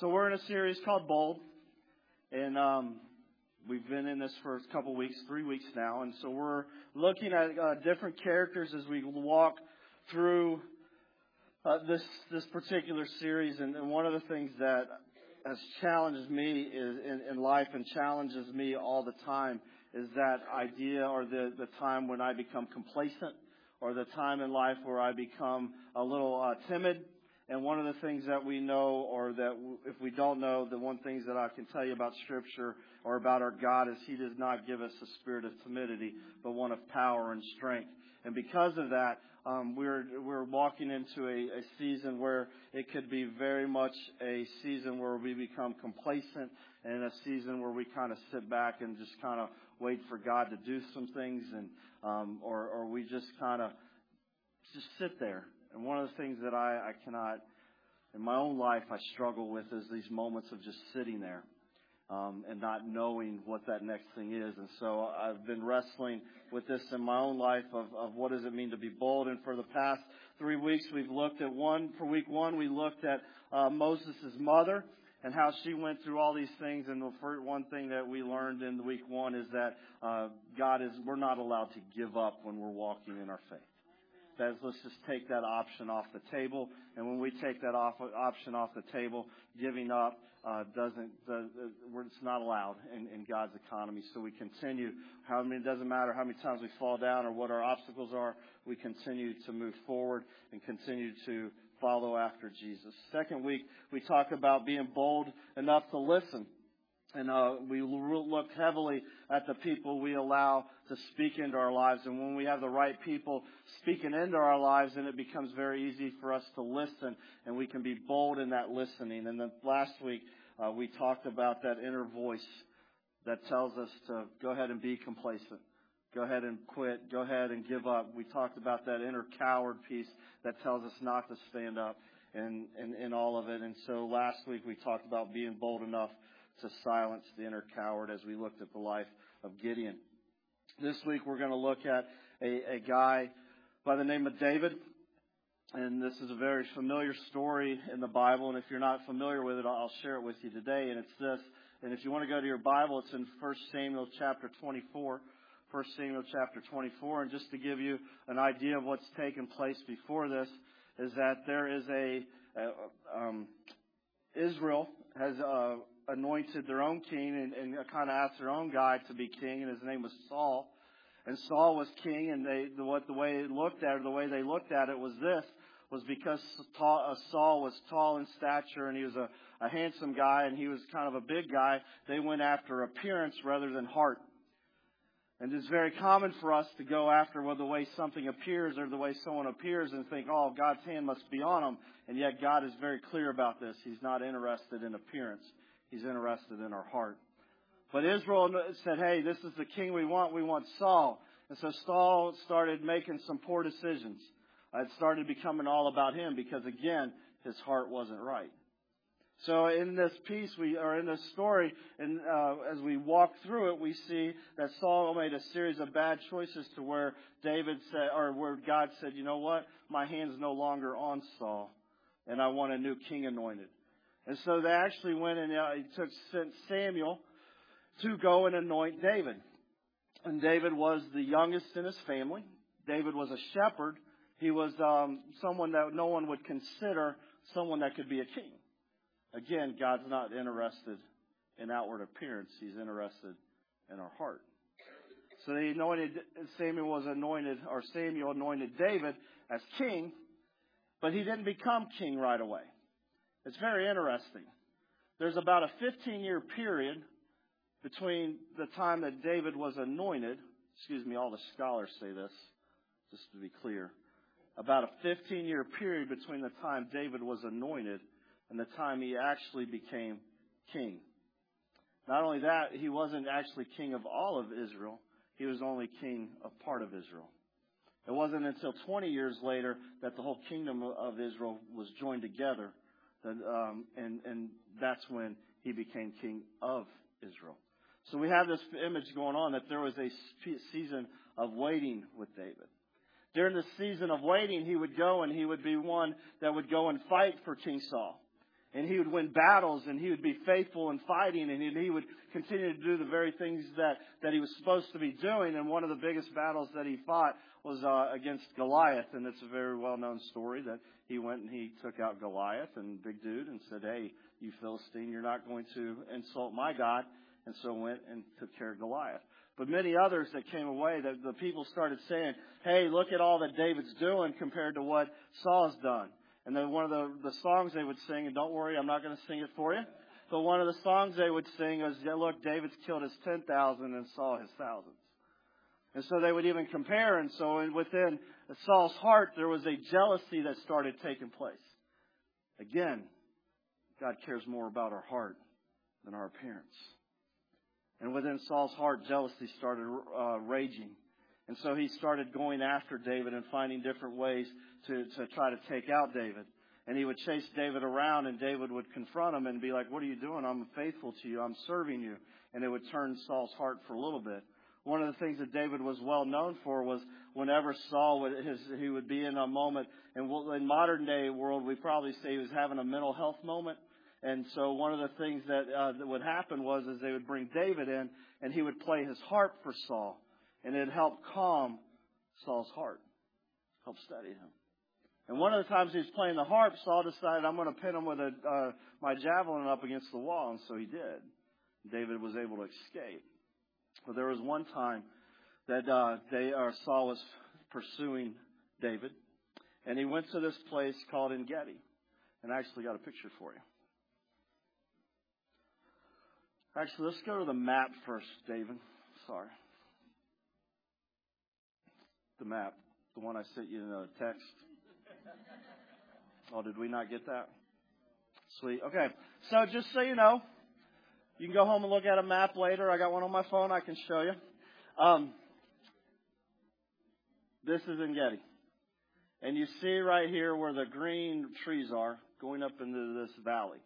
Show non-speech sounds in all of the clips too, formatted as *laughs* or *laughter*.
So we're in a series called Bold, and um, we've been in this for a couple weeks, three weeks now, and so we're looking at uh, different characters as we walk through uh, this this particular series. And, and, one of the things that has challenged me is in, in life and challenges me all the time is that idea or the the time when I become complacent or the time in life where I become a little uh, timid and one of the things that we know, or that if we don't know, the one things that I can tell you about Scripture or about our God is He does not give us a spirit of timidity, but one of power and strength. And because of that, um, we're we're walking into a, a season where it could be very much a season where we become complacent, and a season where we kind of sit back and just kind of wait for God to do some things, and um, or or we just kind of just sit there and one of the things that I, I cannot, in my own life, I struggle with is these moments of just sitting there um, and not knowing what that next thing is. And so I've been wrestling with this in my own life of, of what does it mean to be bold. And for the past three weeks, we've looked at one, for week one, we looked at uh, Moses' mother and how she went through all these things. And the first one thing that we learned in week one is that uh, God is, we're not allowed to give up when we're walking in our faith says, let's just take that option off the table. And when we take that off, option off the table, giving up uh, doesn't, does, uh, it's not allowed in, in God's economy. So we continue. How many, it doesn't matter how many times we fall down or what our obstacles are, we continue to move forward and continue to follow after Jesus. Second week, we talk about being bold enough to listen. And uh, we look heavily at the people we allow to speak into our lives. And when we have the right people speaking into our lives, then it becomes very easy for us to listen, and we can be bold in that listening. And then last week, uh, we talked about that inner voice that tells us to go ahead and be complacent. Go ahead and quit. Go ahead and give up. We talked about that inner coward piece that tells us not to stand up and in, in all of it. And so last week we talked about being bold enough to silence the inner coward as we looked at the life of Gideon. This week we're going to look at a, a guy by the name of David. And this is a very familiar story in the Bible. And if you're not familiar with it, I'll share it with you today. And it's this. And if you want to go to your Bible, it's in 1 Samuel chapter 24. 1 Samuel chapter 24. And just to give you an idea of what's taken place before this, is that there is a, a um, Israel has uh, anointed their own king and, and kind of asked their own guy to be king, and his name was Saul. And Saul was king, and they the, what the way it looked at it, the way they looked at it was this was because uh, Saul was tall in stature and he was a, a handsome guy and he was kind of a big guy. They went after appearance rather than heart. And it's very common for us to go after well, the way something appears or the way someone appears and think, oh, God's hand must be on them. And yet God is very clear about this. He's not interested in appearance. He's interested in our heart. But Israel said, hey, this is the king we want. We want Saul. And so Saul started making some poor decisions. It started becoming all about him because, again, his heart wasn't right. So in this piece, we or in this story, and uh, as we walk through it, we see that Saul made a series of bad choices to where David said, or where God said, "You know what? My hand's no longer on Saul, and I want a new king anointed." And so they actually went and uh, took sent Samuel to go and anoint David. And David was the youngest in his family. David was a shepherd. He was um, someone that no one would consider someone that could be a king. Again, God's not interested in outward appearance. He's interested in our heart. So they anointed Samuel was anointed, or Samuel anointed David as king, but he didn't become king right away. It's very interesting. There's about a 15 year period between the time that David was anointed. Excuse me, all the scholars say this, just to be clear. About a 15 year period between the time David was anointed and the time he actually became king. Not only that, he wasn't actually king of all of Israel, he was only king of part of Israel. It wasn't until 20 years later that the whole kingdom of Israel was joined together um, and, and that's when he became king of Israel. So we have this image going on that there was a season of waiting with David. During the season of waiting, he would go and he would be one that would go and fight for King Saul. And he would win battles and he would be faithful in fighting and he would continue to do the very things that, that he was supposed to be doing. And one of the biggest battles that he fought was uh, against Goliath. And it's a very well known story that he went and he took out Goliath and big dude and said, Hey, you Philistine, you're not going to insult my God. And so went and took care of Goliath. But many others that came away, that the people started saying, Hey, look at all that David's doing compared to what Saul's done. And then one of the, the songs they would sing, and don't worry, I'm not going to sing it for you. But one of the songs they would sing was, look, David's killed his 10,000 and Saul his thousands. And so they would even compare. And so within Saul's heart, there was a jealousy that started taking place. Again, God cares more about our heart than our appearance. And within Saul's heart, jealousy started uh, raging. And so he started going after David and finding different ways to, to try to take out David. And he would chase David around and David would confront him and be like, what are you doing? I'm faithful to you. I'm serving you. And it would turn Saul's heart for a little bit. One of the things that David was well known for was whenever Saul would, his, he would be in a moment, and in modern day world, we probably say he was having a mental health moment. And so one of the things that, uh, that would happen was is they would bring David in and he would play his harp for Saul. And it helped calm Saul's heart, help steady him. And one of the times he was playing the harp, Saul decided, I'm going to pin him with a, uh, my javelin up against the wall. And so he did. David was able to escape. But there was one time that uh, they, uh, Saul was pursuing David. And he went to this place called En Gedi. And I actually got a picture for you. Actually, let's go to the map first, David. Sorry. The map. The one I sent you in a text. Oh, did we not get that? Sweet. Okay. So just so you know, you can go home and look at a map later. I got one on my phone I can show you. Um, this is En Gedi. And you see right here where the green trees are going up into this valley.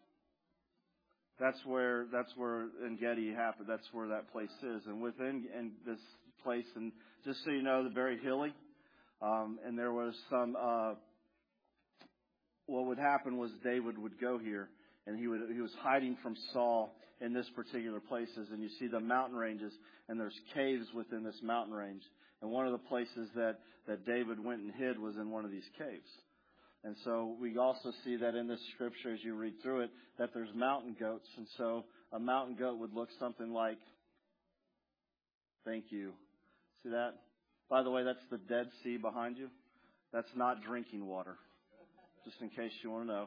That's where that's where En Gedi happened. That's where that place is. And within in this place, and just so you know, the very hilly. Um, and there was some uh, what would happen was David would go here and he would he was hiding from Saul in this particular places. And you see the mountain ranges and there's caves within this mountain range. And one of the places that that David went and hid was in one of these caves. And so we also see that in this scripture as you read through it that there's mountain goats. And so a mountain goat would look something like thank you see that by the way that's the dead sea behind you that's not drinking water just in case you want to know.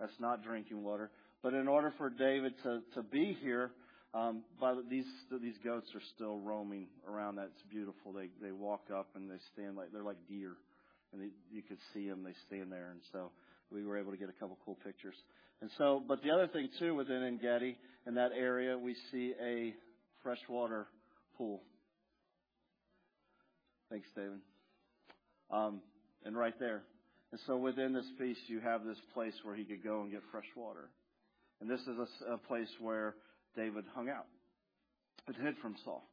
That's not drinking water. But in order for David to, to be here, um, by the, these these goats are still roaming around. That's beautiful. They they walk up and they stand like they're like deer, and they, you could see them. They stand there, and so we were able to get a couple cool pictures. And so, but the other thing too within En Gedi in that area, we see a freshwater pool. Thanks, David. Um, and right there, and so within this feast, you have this place where he could go and get fresh water. And this is a, a place where David hung out and hid from Saul.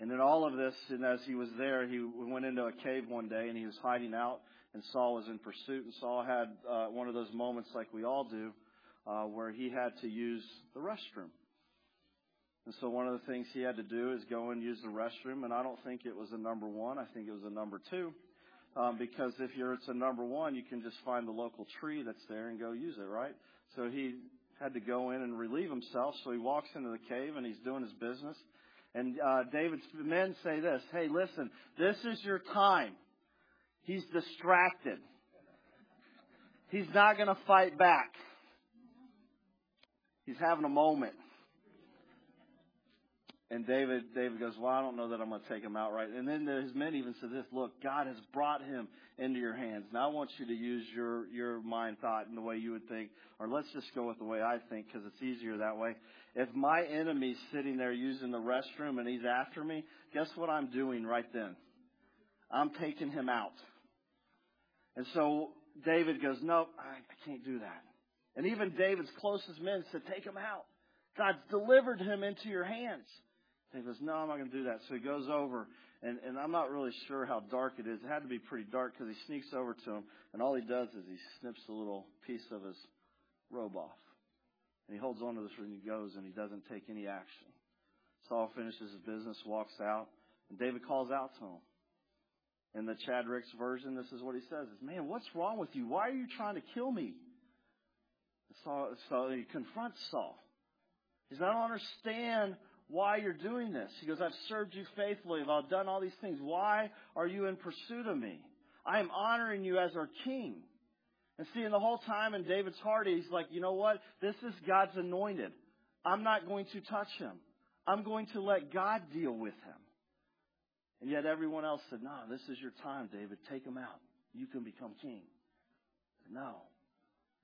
And in all of this, and as he was there, he went into a cave one day and he was hiding out, and Saul was in pursuit. And Saul had uh, one of those moments, like we all do, uh, where he had to use the restroom. And so one of the things he had to do is go and use the restroom. And I don't think it was a number one. I think it was a number two. Um, because if you're it's a number one, you can just find the local tree that's there and go use it, right? So he had to go in and relieve himself. So he walks into the cave and he's doing his business. And uh, David's men say this: Hey, listen, this is your time. He's distracted. He's not going to fight back. He's having a moment. And David, David goes, well, I don't know that I'm going to take him out right. And then his men even said this, look, God has brought him into your hands. Now I want you to use your, your mind thought in the way you would think, or let's just go with the way I think because it's easier that way. If my enemy's sitting there using the restroom and he's after me, guess what I'm doing right then? I'm taking him out. And so David goes, nope, I, I can't do that. And even David's closest men said, take him out. God's delivered him into your hands. And he goes, No, I'm not going to do that. So he goes over, and, and I'm not really sure how dark it is. It had to be pretty dark because he sneaks over to him, and all he does is he snips a little piece of his robe off. And he holds on to this and he goes and he doesn't take any action. Saul finishes his business, walks out, and David calls out to him. In the Chad Ricks version, this is what he says: "Is man, what's wrong with you? Why are you trying to kill me?" Saul, so he confronts Saul. He says, "I don't understand why you're doing this." He goes, "I've served you faithfully. I've done all these things. Why are you in pursuit of me? I am honoring you as our king." And seeing the whole time in David's heart, he's like, "You know what? This is God's anointed. I'm not going to touch him. I'm going to let God deal with him." And yet everyone else said, No, this is your time, David. Take him out. You can become king. No.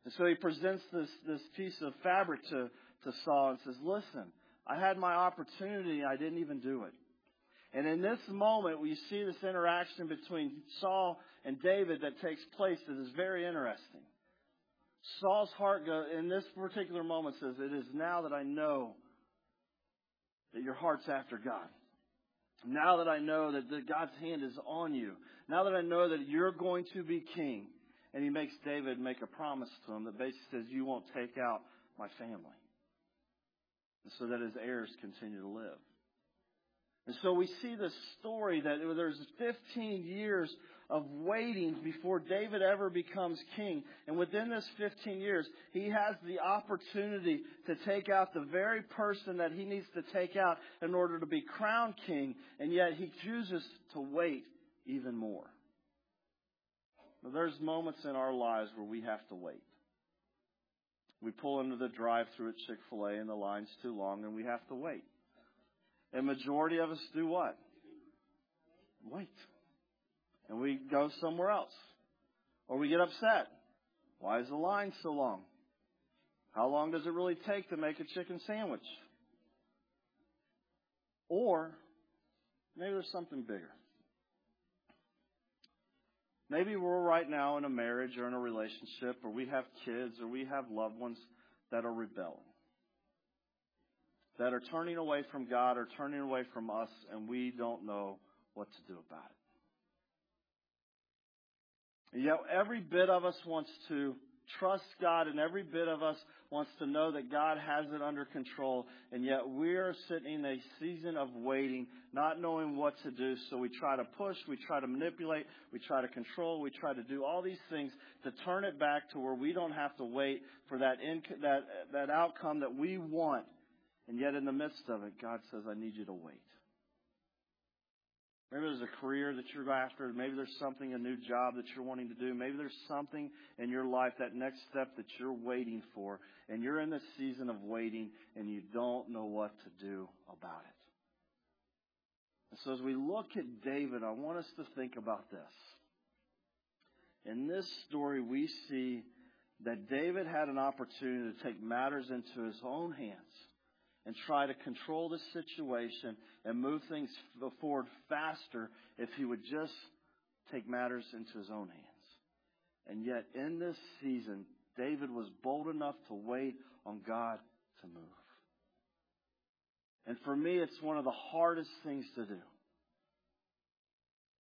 And so he presents this, this piece of fabric to, to Saul and says, Listen, I had my opportunity. I didn't even do it. And in this moment, we see this interaction between Saul and David that takes place that is very interesting. Saul's heart goes, in this particular moment says, It is now that I know that your heart's after God. Now that I know that God's hand is on you, now that I know that you're going to be king, and he makes David make a promise to him that basically says, You won't take out my family. So that his heirs continue to live. And so we see this story that there's 15 years of waiting before David ever becomes king. And within this 15 years, he has the opportunity to take out the very person that he needs to take out in order to be crowned king. And yet he chooses to wait even more. Now, there's moments in our lives where we have to wait. We pull into the drive through at Chick fil A and the line's too long and we have to wait. And majority of us do what? Wait and we go somewhere else. Or we get upset. Why is the line so long? How long does it really take to make a chicken sandwich? Or maybe there's something bigger. Maybe we're right now in a marriage or in a relationship, or we have kids, or we have loved ones that are rebelling, that are turning away from God or turning away from us, and we don't know what to do about it. And yet every bit of us wants to trust God and every bit of us wants to know that God has it under control. And yet we are sitting in a season of waiting, not knowing what to do. So we try to push, we try to manipulate, we try to control, we try to do all these things to turn it back to where we don't have to wait for that, inc- that, that outcome that we want. And yet in the midst of it, God says, I need you to wait. Maybe there's a career that you're after. Maybe there's something, a new job that you're wanting to do. Maybe there's something in your life, that next step that you're waiting for. And you're in this season of waiting and you don't know what to do about it. And so as we look at David, I want us to think about this. In this story, we see that David had an opportunity to take matters into his own hands and try to control the situation and move things forward faster if he would just take matters into his own hands. And yet, in this season, David was bold enough to wait on God to move. And for me, it's one of the hardest things to do.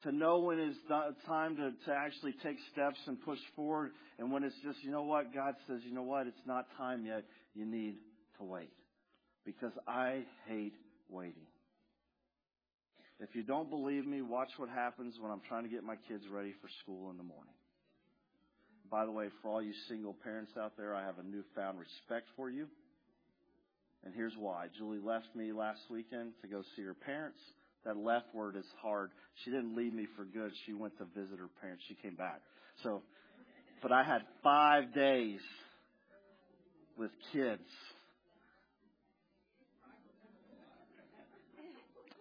To know when it's time to, to actually take steps and push forward, and when it's just, you know what, God says, you know what, it's not time yet, you need to wait because I hate waiting. If you don't believe me, watch what happens when I'm trying to get my kids ready for school in the morning. By the way, for all you single parents out there, I have a newfound respect for you. And here's why. Julie left me last weekend to go see her parents. That left word is hard. She didn't leave me for good. She went to visit her parents. She came back. So, but I had five days with kids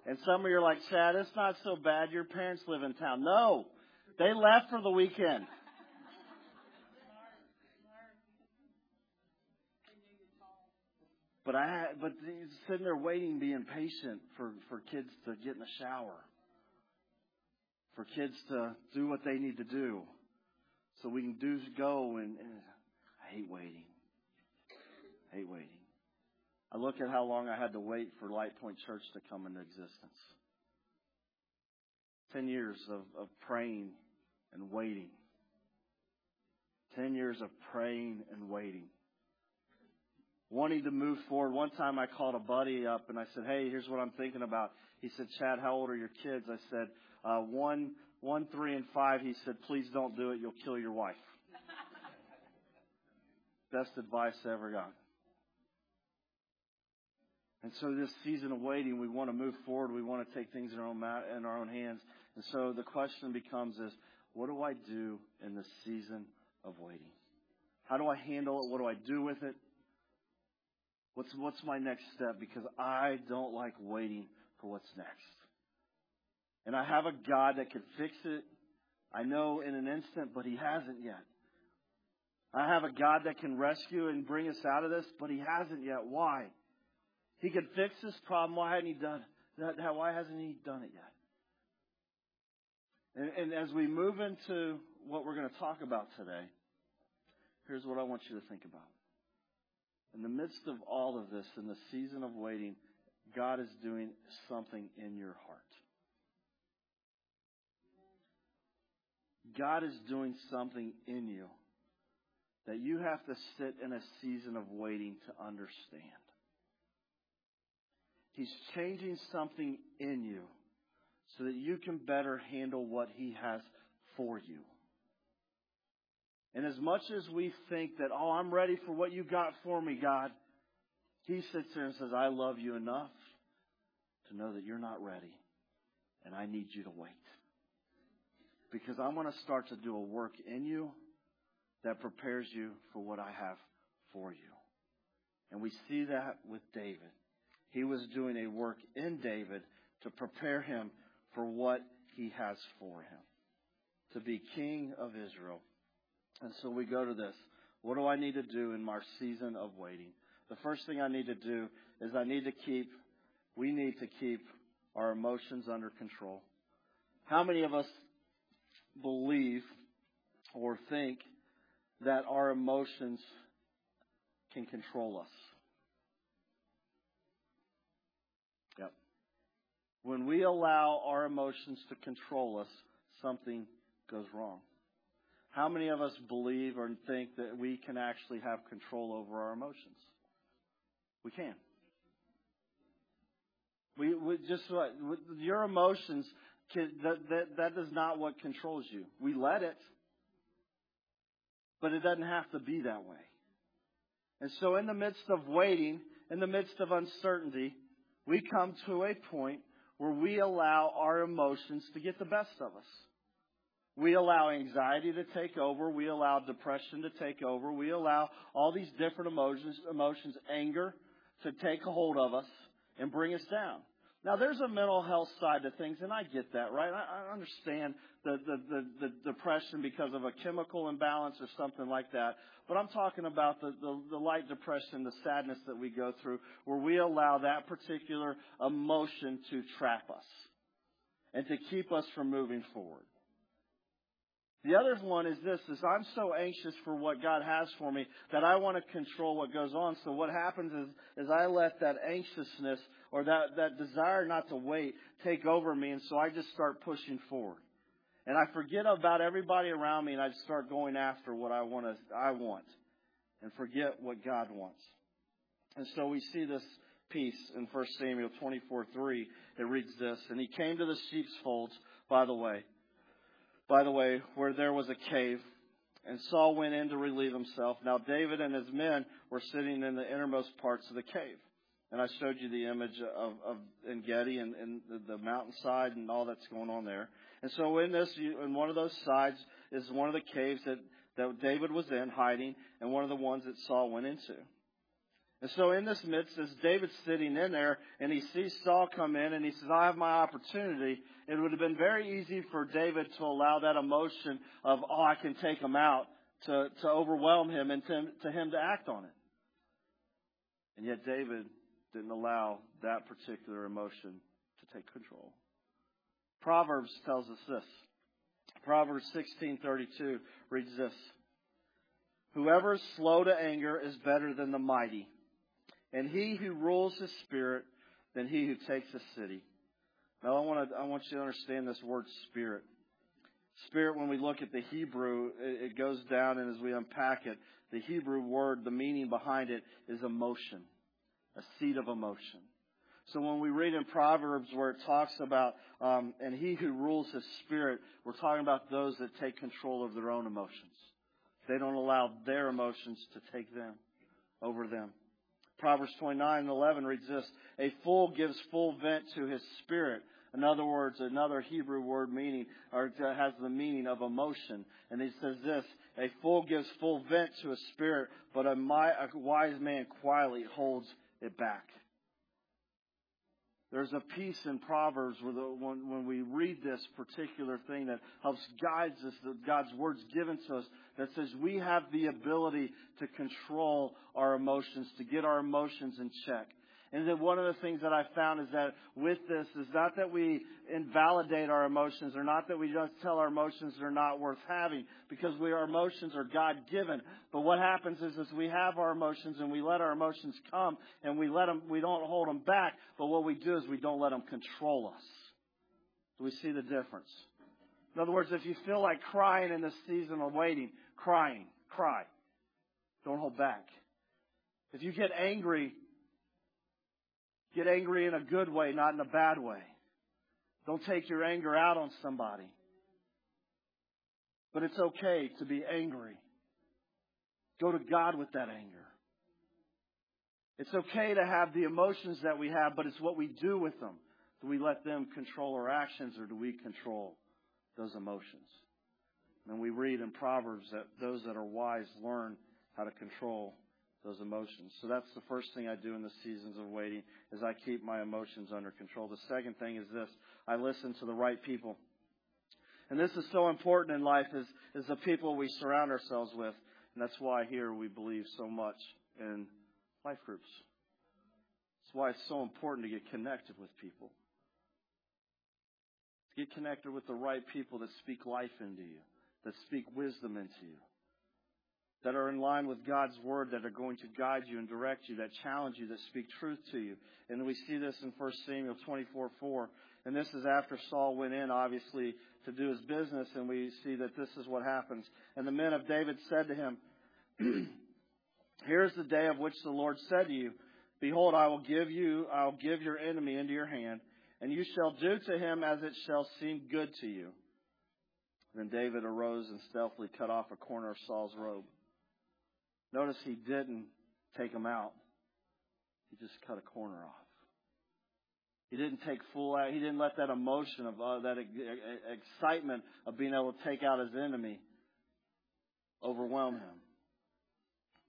And some of you are like, Chad, it's not so bad. Your parents live in town. No, they left for the weekend. But I but sitting there waiting, being patient for, for kids to get in the shower, for kids to do what they need to do, so we can do go. And, and I hate waiting. I hate waiting. I look at how long I had to wait for Light Point Church to come into existence. Ten years of, of praying and waiting. Ten years of praying and waiting. wanting to move forward. One time I called a buddy up and I said, Hey, here's what I'm thinking about. He said, Chad, how old are your kids? I said, uh, one, one, three, and five. He said, Please don't do it. You'll kill your wife. *laughs* Best advice I ever got. And so this season of waiting, we want to move forward. We want to take things in our own, in our own hands. And so the question becomes is, what do I do in this season of waiting? How do I handle it? What do I do with it? What's, what's my next step? Because I don't like waiting for what's next. And I have a God that can fix it, I know, in an instant, but He hasn't yet. I have a God that can rescue and bring us out of this, but He hasn't yet. Why? He could fix this problem. Why hadn't He done? Why hasn't He done it yet? And, and as we move into what we're going to talk about today, here's what I want you to think about. In the midst of all of this, in the season of waiting, God is doing something in your heart. God is doing something in you that you have to sit in a season of waiting to understand. He's changing something in you so that you can better handle what He has for you. And as much as we think that, oh, I'm ready for what you got for me, God, He sits there and says, I love you enough to know that you're not ready and I need you to wait. Because I'm going to start to do a work in you that prepares you for what I have for you. And we see that with David. He was doing a work in David to prepare him for what he has for him to be king of Israel. And so we go to this. What do I need to do in my season of waiting? The first thing I need to do is I need to keep, we need to keep our emotions under control. How many of us believe or think that our emotions can control us? When we allow our emotions to control us, something goes wrong. How many of us believe or think that we can actually have control over our emotions? We can. We, we just uh, what your emotions can, that, that that is not what controls you. We let it, but it doesn't have to be that way. And so, in the midst of waiting, in the midst of uncertainty, we come to a point where we allow our emotions to get the best of us. We allow anxiety to take over. We allow depression to take over. We allow all these different emotions, emotions, anger to take a hold of us and bring us down. Now, there's a mental health side to things, and I get that, right? I, I understand the, the, the, the, depression because of a chemical imbalance or something like that. But I'm talking about the, the, the light depression, the sadness that we go through, where we allow that particular emotion to trap us and to keep us from moving forward. The other one is this, is I'm so anxious for what God has for me that I want to control what goes on. So what happens is, is I let that anxiousness or that, that desire not to wait take over me and so I just start pushing forward. And I forget about everybody around me and I start going after what I want to, I want and forget what God wants. And so we see this piece in 1 Samuel 24, 3. It reads this, and he came to the sheep's folds, by the way, by the way, where there was a cave, and Saul went in to relieve himself. Now David and his men were sitting in the innermost parts of the cave. And I showed you the image of, of En Gedi and, and the, the mountainside and all that's going on there. And so in this, in one of those sides is one of the caves that, that David was in hiding and one of the ones that Saul went into. And so in this midst, as David's sitting in there and he sees Saul come in and he says, I have my opportunity, it would have been very easy for David to allow that emotion of, oh, I can take him out to, to overwhelm him and to, to him to act on it. And yet David didn't allow that particular emotion to take control. Proverbs tells us this. Proverbs 16:32 reads this. Whoever is slow to anger is better than the mighty and he who rules his spirit than he who takes a city. Now I want to, I want you to understand this word spirit. Spirit, when we look at the Hebrew, it goes down and as we unpack it, the Hebrew word, the meaning behind it is emotion, a seat of emotion. So when we read in Proverbs where it talks about, um, and he who rules his spirit, we're talking about those that take control of their own emotions. They don't allow their emotions to take them over them. Proverbs 29 and 11 reads this, a fool gives full vent to his spirit. In other words, another Hebrew word meaning, or has the meaning of emotion. And he says this, a fool gives full vent to his spirit, but a, wise man quietly holds it back. There's a piece in Proverbs where the, when, when we read this particular thing that helps guides us, that God's word's given to us, that says we have the ability to control our emotions, to get our emotions in check. And then one of the things that I found is that with this is not that we invalidate our emotions or not that we just tell our emotions they're not worth having because we, our emotions are God given. But what happens is, is we have our emotions and we let our emotions come and we let them, we don't hold them back. But what we do is we don't let them control us. Do we see the difference? In other words, if you feel like crying in this season of waiting, crying, cry. Don't hold back. If you get angry, Get angry in a good way, not in a bad way. Don't take your anger out on somebody. But it's okay to be angry. Go to God with that anger. It's okay to have the emotions that we have, but it's what we do with them. Do we let them control our actions or do we control those emotions? And we read in Proverbs that those that are wise learn how to control those emotions. So that's the first thing I do in the seasons of waiting is I keep my emotions under control. The second thing is this. I listen to the right people. And this is so important in life is, is the people we surround ourselves with. And that's why here we believe so much in life groups. That's why it's so important to get connected with people. To get connected with the right people that speak life into you, that speak wisdom into you that are in line with God's word that are going to guide you and direct you, that challenge you, that speak truth to you. And we see this in 1 Samuel 24 4. And this is after Saul went in, obviously, to do his business, and we see that this is what happens. And the men of David said to him, *clears throat* Here's the day of which the Lord said to you, Behold, I will give you, I'll give your enemy into your hand, and you shall do to him as it shall seem good to you. Then David arose and stealthily cut off a corner of Saul's robe. Notice he didn't take them out. He just cut a corner off. He didn't take full out. He didn't let that emotion of uh, that excitement of being able to take out his enemy overwhelm him.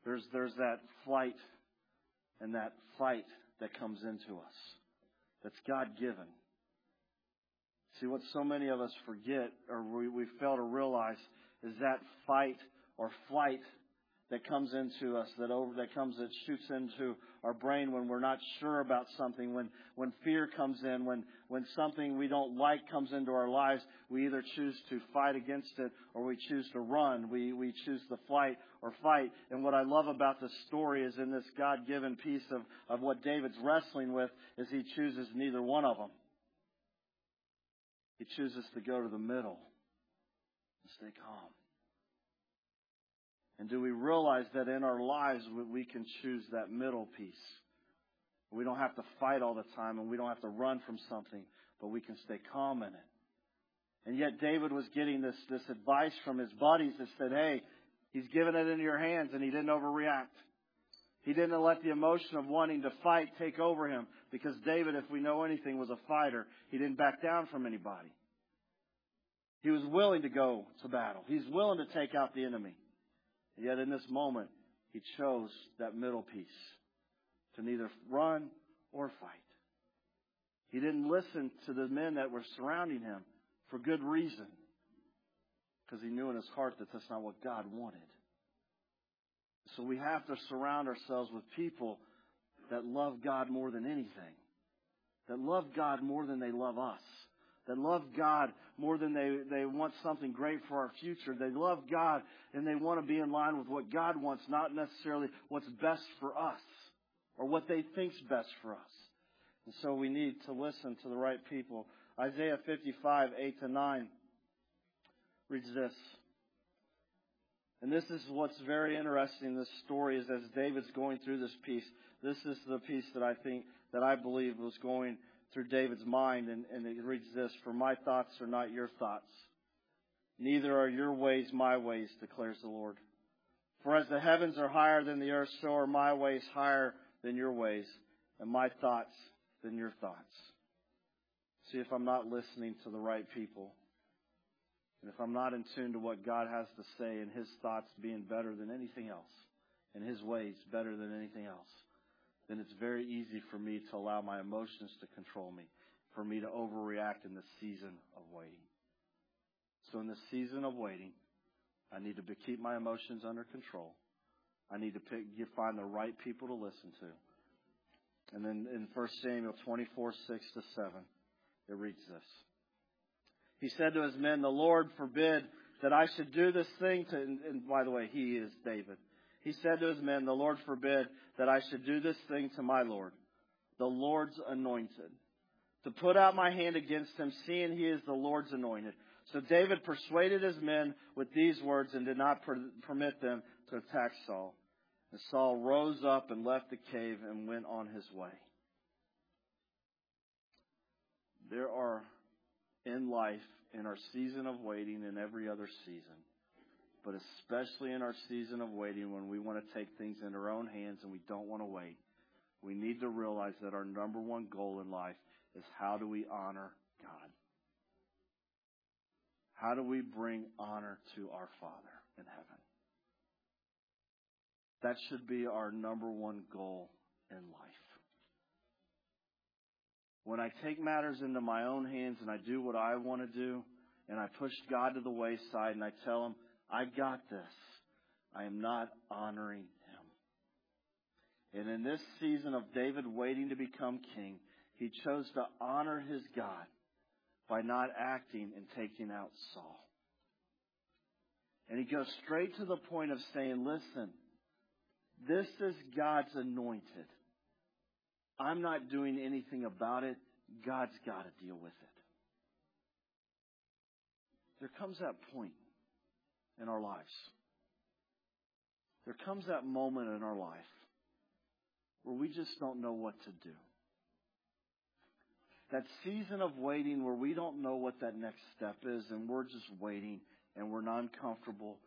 There's there's that flight and that fight that comes into us. That's God given. See what so many of us forget or we, we fail to realize is that fight or flight that comes into us, that over, that comes, that shoots into our brain when we're not sure about something, when, when fear comes in, when, when something we don't like comes into our lives, we either choose to fight against it or we choose to run. We, we choose to flight or fight. And what I love about this story is in this God-given piece of, of what David's wrestling with is he chooses neither one of them. He chooses to go to the middle and stay calm. And do we realize that in our lives we can choose that middle piece? We don't have to fight all the time and we don't have to run from something, but we can stay calm in it. And yet David was getting this, this advice from his buddies that said, hey, he's given it into your hands and he didn't overreact. He didn't let the emotion of wanting to fight take over him because David, if we know anything, was a fighter. He didn't back down from anybody. He was willing to go to battle. He's willing to take out the enemy. Yet in this moment, he chose that middle piece to neither run or fight. He didn't listen to the men that were surrounding him for good reason because he knew in his heart that that's not what God wanted. So we have to surround ourselves with people that love God more than anything, that love God more than they love us that love God more than they, they want something great for our future. They love God and they want to be in line with what God wants, not necessarily what's best for us or what they think's best for us. And so we need to listen to the right people. Isaiah 55, 8 to 9. reads this. And this is what's very interesting in this story is as David's going through this piece, this is the piece that I think, that I believe was going through David's mind. And, and it reads this, For my thoughts are not your thoughts. Neither are your ways my ways, declares the Lord. For as the heavens are higher than the earth, so are my ways higher than your ways, and my thoughts than your thoughts. See if I'm not listening to the right people. And if I'm not in tune to what God has to say and His thoughts being better than anything else, and His ways better than anything else, then it's very easy for me to allow my emotions to control me, for me to overreact in the season of waiting. So in the season of waiting, I need to keep my emotions under control. I need to pick, find the right people to listen to. And then in 1 Samuel 24, 6 to 7, it reads this. He said to his men, The Lord forbid that I should do this thing to, and by the way, he is David. He said to his men, The Lord forbid that I should do this thing to my Lord, the Lord's anointed, to put out my hand against him, seeing he is the Lord's anointed. So David persuaded his men with these words and did not per- permit them to attack Saul. And Saul rose up and left the cave and went on his way. There are in life, in our season of waiting, and every other season, but especially in our season of waiting when we want to take things in our own hands and we don't want to wait, we need to realize that our number one goal in life is how do we honor God? How do we bring honor to our Father in heaven? That should be our number one goal in life. When I take matters into my own hands and I do what I want to do, and I push God to the wayside and I tell him, I got this, I am not honoring him. And in this season of David waiting to become king, he chose to honor his God by not acting and taking out Saul. And he goes straight to the point of saying, listen, this is God's anointed. I'm not doing anything about it. God's got to deal with it. There comes that point in our lives. There comes that moment in our life where we just don't know what to do that season of waiting where we don't know what that next step is and we're just waiting and we're not comfortable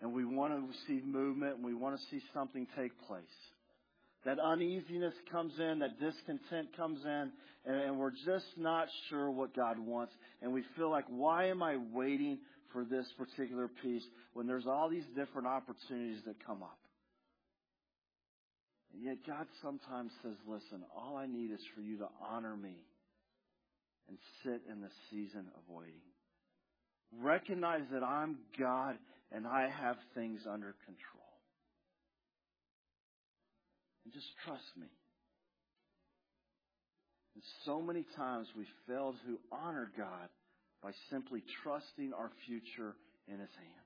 and we want to see movement and we want to see something take place. That uneasiness comes in, that discontent comes in, and, we're just not sure what God wants. And we feel like, why am I waiting for this particular piece when there's all these different opportunities that come up? And yet God sometimes says, listen, all I need is for you to honor me and sit in the season of waiting. Recognize that I'm God and I have things under control. And just trust me. And so many times we fail to honor God by simply trusting our future in His hands.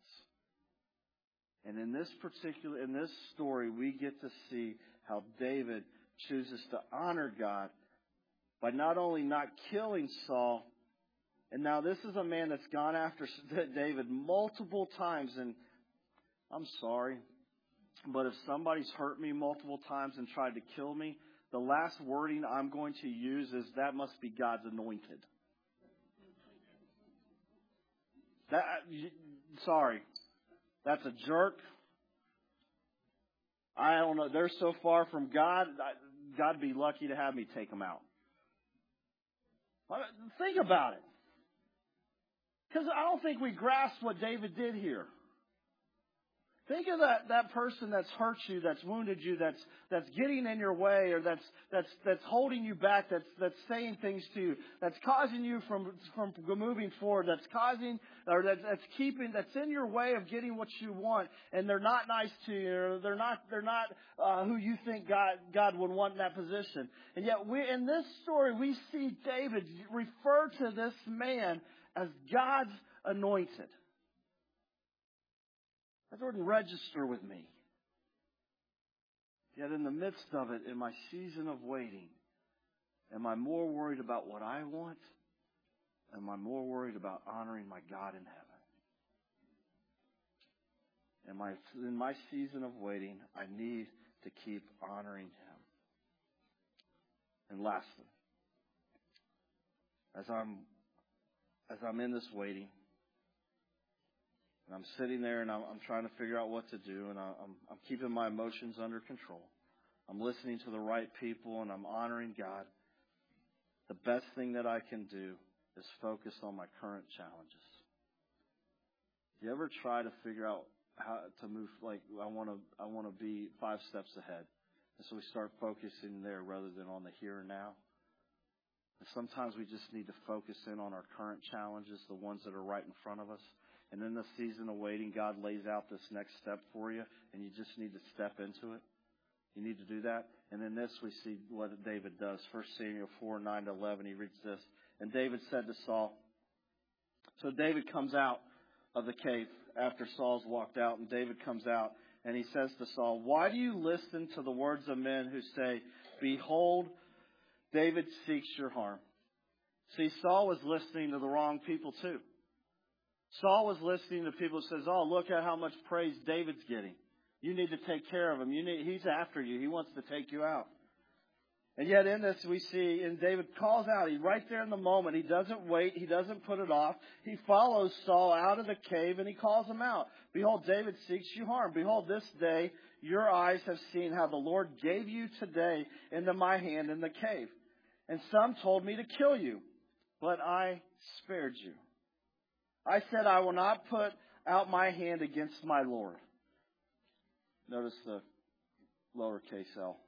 And in this particular, in this story, we get to see how David chooses to honor God by not only not killing Saul, and now this is a man that's gone after *laughs* David multiple times, and I'm sorry, but if somebody's hurt me multiple times and tried to kill me, the last wording I'm going to use is that must be God's anointed. That, uh, sorry, that's a jerk. I don't know. They're so far from God. God would be lucky to have me take them out. Uh, think about it. Because I don't think we grasp what David did here. Think of that, that person that's hurt you, that's wounded you, that's, that's getting in your way, or that's, that's, that's holding you back, that's, that's saying things to you, that's causing you from, from moving forward, that's causing, or that's, that's keeping, that's in your way of getting what you want, and they're not nice to you, or they're not, they're not, uh, who you think God, God would want in that position. And yet we, in this story, we see David refer to this man as God's anointed. That didn't register with me. Yet in the midst of it, in my season of waiting, am I more worried about what I want? Am I more worried about honoring my God in heaven? In my, in my season of waiting, I need to keep honoring Him. And lastly, as I'm, as I'm in this waiting, and I'm sitting there and I'm, I'm trying to figure out what to do, and I'm, I'm keeping my emotions under control. I'm listening to the right people, and I'm honoring God. The best thing that I can do is focus on my current challenges. Do you ever try to figure out how to move? Like I want to, I want to be five steps ahead, and so we start focusing there rather than on the here and now. And sometimes we just need to focus in on our current challenges, the ones that are right in front of us. And in the season of waiting, God lays out this next step for you, and you just need to step into it. You need to do that. And in this, we see what David does. 1 Samuel 4, 9 to 11, he reads this. And David said to Saul, so David comes out of the cave after Saul's walked out, and David comes out, and he says to Saul, Why do you listen to the words of men who say, Behold, David seeks your harm? See, Saul was listening to the wrong people too. Saul was listening to people who says, "Oh, look at how much praise David's getting. You need to take care of him. You need, he's after you. He wants to take you out." And yet in this we see, and David calls out, he right there in the moment, he doesn't wait, he doesn't put it off. He follows Saul out of the cave and he calls him out. Behold, David seeks you harm. Behold, this day your eyes have seen how the Lord gave you today into my hand in the cave. And some told me to kill you, but I spared you. I said, I will not put out my hand against my Lord. Notice the lowercase l.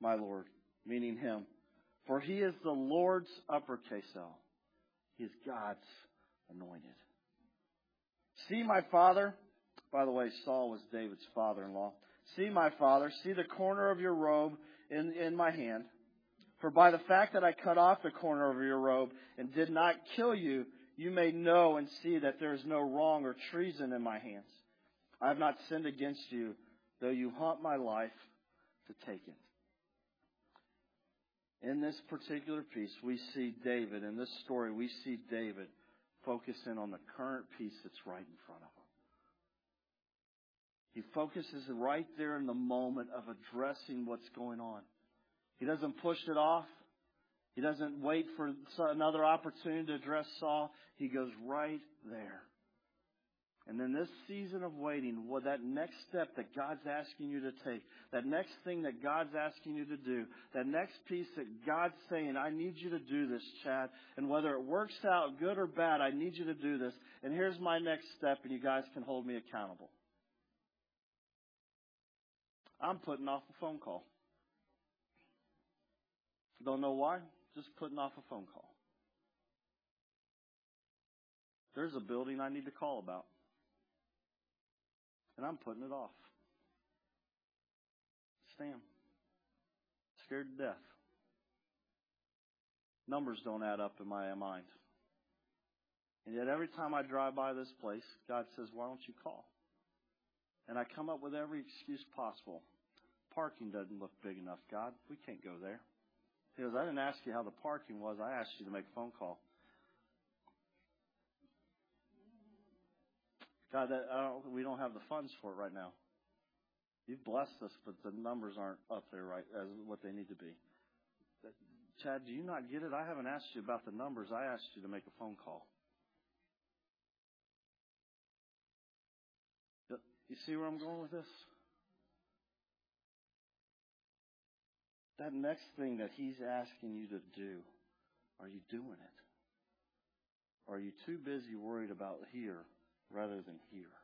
My Lord, meaning him. For he is the Lord's uppercase l. He is God's anointed. See my father. By the way, Saul was David's father-in-law. See my father. See the corner of your robe in, in my hand. For by the fact that I cut off the corner of your robe and did not kill you, you may know and see that there is no wrong or treason in my hands. I have not sinned against you, though you haunt my life to take it. In this particular piece, we see David, in this story, we see David focus in on the current piece that's right in front of him. He focuses right there in the moment of addressing what's going on. He doesn't push it off. He doesn't wait for another opportunity to address Saul. He goes right there. And then this season of waiting, what that next step that God's asking you to take, that next thing that God's asking you to do, that next piece that God's saying, I need you to do this, Chad. And whether it works out good or bad, I need you to do this. And here's my next step, and you guys can hold me accountable. I'm putting off a phone call. Don't know why just putting off a phone call. There's a building I need to call about. And I'm putting it off. Stan. Scared to death. Numbers don't add up in my mind. And yet every time I drive by this place, God says, why don't you call? And I come up with every excuse possible. Parking doesn't look big enough, God. We can't go there. He goes, I didn't ask you how the parking was. I asked you to make a phone call. God, that, don't, we don't have the funds for it right now. You've blessed us, but the numbers aren't up there right as what they need to be. Chad, do you not get it? I haven't asked you about the numbers. I asked you to make a phone call. You see where I'm going with this? That next thing that He's asking you to do, are you doing it? Are you too busy worried about here rather than here?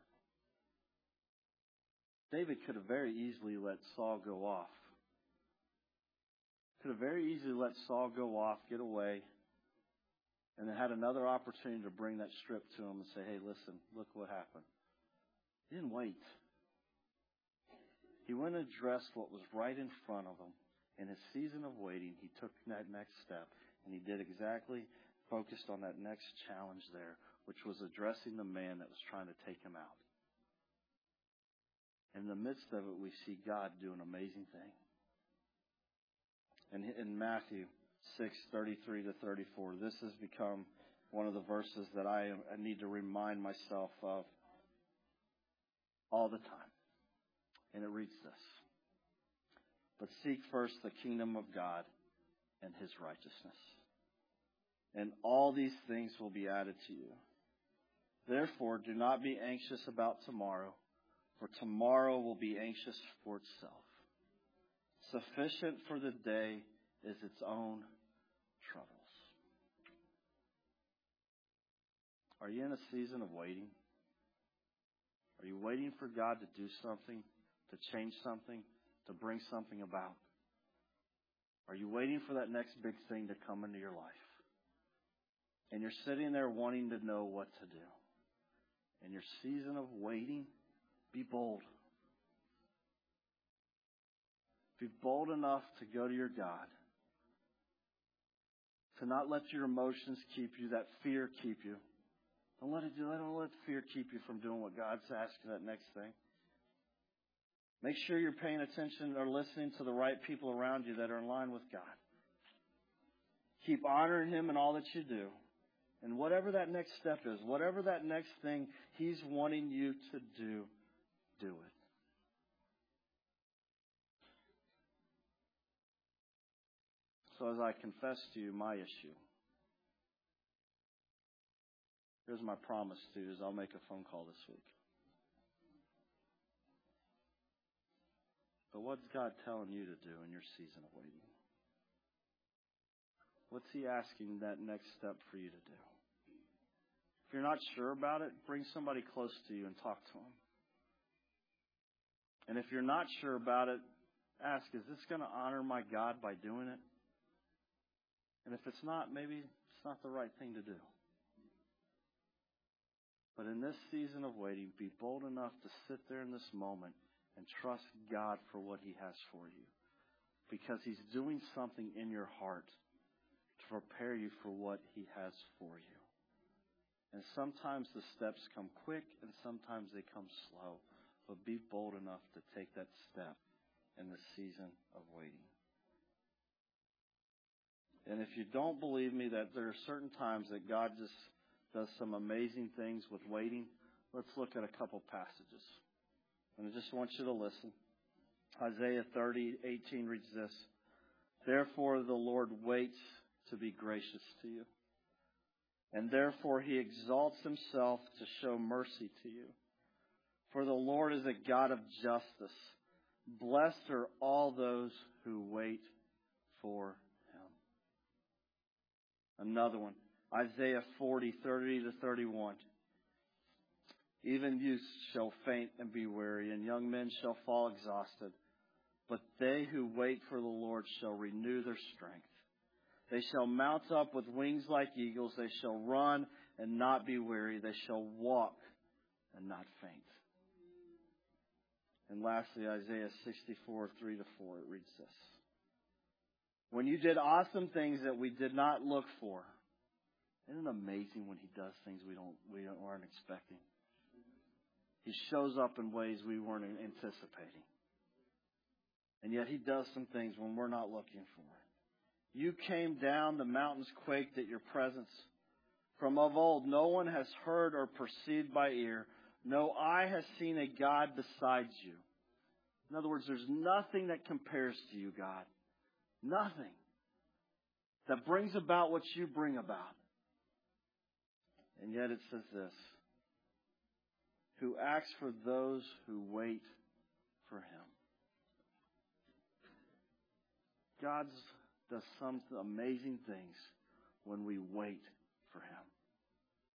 David could have very easily let Saul go off. Could have very easily let Saul go off, get away, and then had another opportunity to bring that strip to him and say, hey, listen, look what happened. He didn't wait. He went and addressed what was right in front of him in his season of waiting, he took that next step and he did exactly focused on that next challenge there, which was addressing the man that was trying to take him out. In the midst of it, we see God do an amazing thing. And in Matthew 6, 33 to 34, this has become one of the verses that I, I need to remind myself of. all the time. And it reads this. But seek first the kingdom of God and his righteousness. And all these things will be added to you. Therefore, do not be anxious about tomorrow, for tomorrow will be anxious for itself. Sufficient for the day is its own troubles. Are you in a season of waiting? Are you waiting for God to do something, to change something, to bring something about? Are you waiting for that next big thing to come into your life? And you're sitting there wanting to know what to do. In your season of waiting, be bold. Be bold enough to go to your God. To not let your emotions keep you, that fear keep you. Don't let it do. Don't let fear keep you from doing what God's asking that next thing. Make sure you're paying attention or listening to the right people around you that are in line with God. Keep honoring Him in all that you do. And whatever that next step is, whatever that next thing He's wanting you to do, do it. So as I confess to you my issue, Here's my promise to you is I'll make a phone call this week. But what's God telling you to do in your season of waiting? What's He asking that next step for you to do? If you're not sure about it, bring somebody close to you and talk to them. And if you're not sure about it, ask, is this going to honor my God by doing it? And if it's not, maybe it's not the right thing to do. But in this season of waiting, be bold enough to sit there in this moment and trust God for what He has for you. Because He's doing something in your heart to prepare you for what He has for you. And sometimes the steps come quick and sometimes they come slow. But be bold enough to take that step in the season of waiting. And if you don't believe me that there are certain times that God just does some amazing things with waiting. Let's look at a couple passages. And I just want you to listen. Isaiah 30, 18 reads this. Therefore the Lord waits to be gracious to you. And therefore he exalts himself to show mercy to you. For the Lord is a God of justice. Blessed are all those who wait for him. Another one. Isaiah 40, 30 to 31. Even youths shall faint and be weary, and young men shall fall exhausted. But they who wait for the Lord shall renew their strength. They shall mount up with wings like eagles. They shall run and not be weary. They shall walk and not faint. And lastly, Isaiah 64, 3 to 4, it reads this. When you did awesome things that we did not look for, isn't it amazing when he does things we don't we weren't expecting? He shows up in ways we weren't anticipating. And yet he does some things when we're not looking for it. You came down, the mountains quaked at your presence. From of old, no one has heard or perceived by ear. No eye has seen a God besides you. In other words, there's nothing that compares to you, God. Nothing that brings about what you bring about. And yet it says this who acts for those who wait for him. God does some amazing things when we wait.